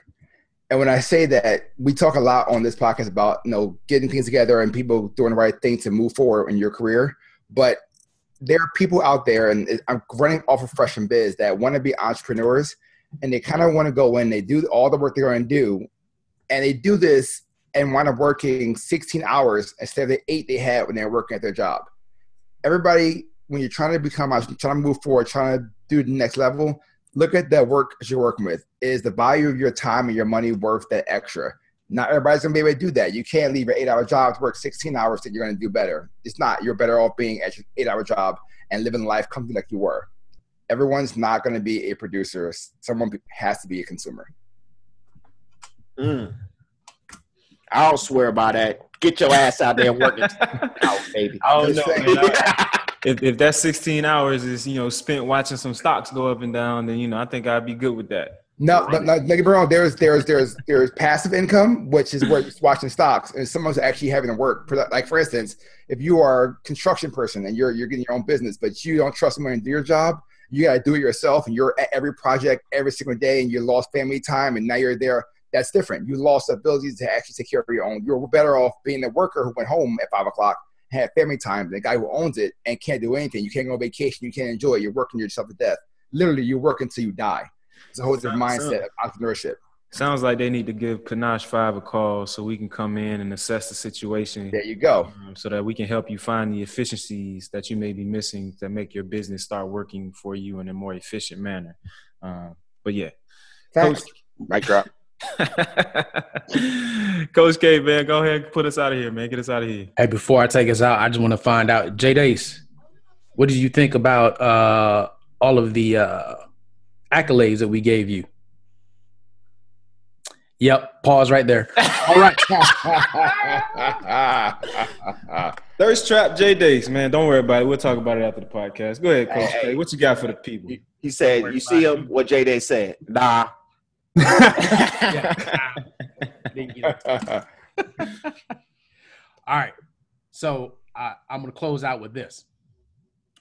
And when I say that, we talk a lot on this podcast about you know getting things together and people doing the right thing to move forward in your career. But there are people out there, and I'm running off of Fresh and Biz that want to be entrepreneurs, and they kind of want to go in. They do all the work they're going to do, and they do this and wind up working 16 hours instead of the eight they had when they were working at their job. Everybody, when you're trying to become, uh, trying to move forward, trying to do the next level, look at the work you're working with. Is the value of your time and your money worth that extra? Not everybody's gonna be able to do that. You can't leave your eight-hour job to work 16 hours that you're gonna do better. It's not. You're better off being at your eight-hour job and living life comfortably like you were. Everyone's not gonna be a producer. Someone has to be a consumer. Mm. I'll swear by that. Get your ass out there and work it out, baby. I don't Just know, saying. man. I- if, if that 16 hours is you know spent watching some stocks go up and down, then you know I think I'd be good with that. No, no, no, don't wrong. There's there's there's there's passive income, which is where you're watching stocks, and someone's actually having to work. Like for instance, if you are a construction person and you're you're getting your own business, but you don't trust someone to do your job, you got to do it yourself, and you're at every project every single day, and you lost family time, and now you're there. That's different. You lost the ability to actually take care of your own. You're better off being the worker who went home at five o'clock, had family time, the guy who owns it and can't do anything. You can't go on vacation. You can't enjoy it. You're working yourself to death. Literally, you work until you die. It's a whole different mindset of entrepreneurship. Sounds like they need to give Panache Five a call so we can come in and assess the situation. There you go. Um, so that we can help you find the efficiencies that you may be missing to make your business start working for you in a more efficient manner. Um, but yeah, Facts. Mic drop. Coach K, man, go ahead and put us out of here, man. Get us out of here. Hey, before I take us out, I just want to find out, Jay Dace, what did you think about uh, all of the uh, accolades that we gave you? Yep, pause right there. All right. Thirst trap J Dace, man. Don't worry about it. We'll talk about it after the podcast. Go ahead, Coach Hey, K. What you got for the people? He said, "You see him? What J Day said? Nah." All right. So I, I'm going to close out with this.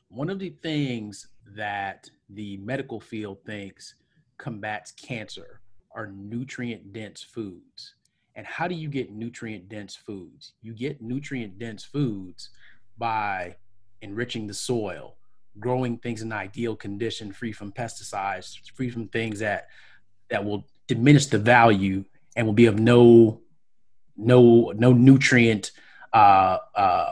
One of the things that the medical field thinks combats cancer are nutrient dense foods. And how do you get nutrient dense foods? You get nutrient dense foods by enriching the soil, growing things in ideal condition, free from pesticides, free from things that that will diminish the value and will be of no no no nutrient uh uh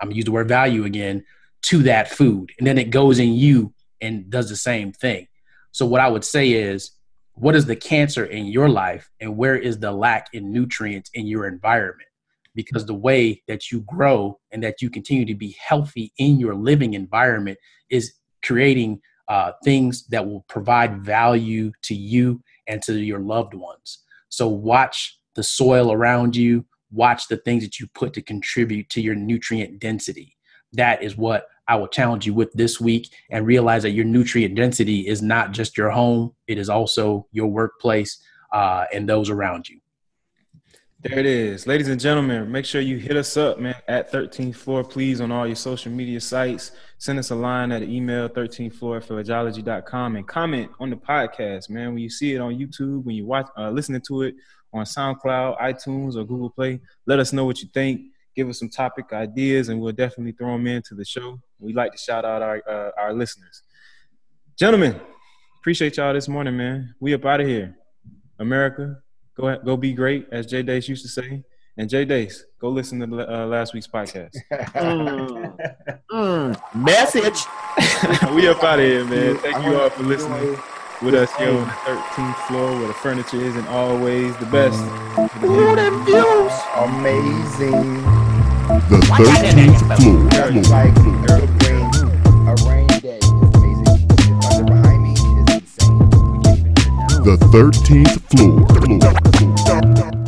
i'm gonna use the word value again to that food and then it goes in you and does the same thing. So what i would say is what is the cancer in your life and where is the lack in nutrients in your environment? Because the way that you grow and that you continue to be healthy in your living environment is creating uh, things that will provide value to you and to your loved ones. So watch the soil around you, watch the things that you put to contribute to your nutrient density. That is what I will challenge you with this week and realize that your nutrient density is not just your home, it is also your workplace uh, and those around you. There it is. Ladies and gentlemen, make sure you hit us up, man, at 13th floor, please, on all your social media sites. Send us a line at email, 13th floor at phylogology.com, and comment on the podcast, man. When you see it on YouTube, when you watch, uh, listening to it on SoundCloud, iTunes, or Google Play, let us know what you think. Give us some topic ideas, and we'll definitely throw them into the show. We like to shout out our uh, our listeners. Gentlemen, appreciate y'all this morning, man. We up out of here. America, Go ahead, go be great, as Jay Dace used to say. And Jay Dace, go listen to uh, last week's podcast. Mm. Mm. Message. we up out of here, man. Thank you all for listening with us here on the 13th floor where the furniture isn't always the best. Ooh, them views. Amazing. The 13th floor. It's like a rain, a rain day. It's amazing. The thunder behind me is insane. We can't even hear it now. The 13th floor.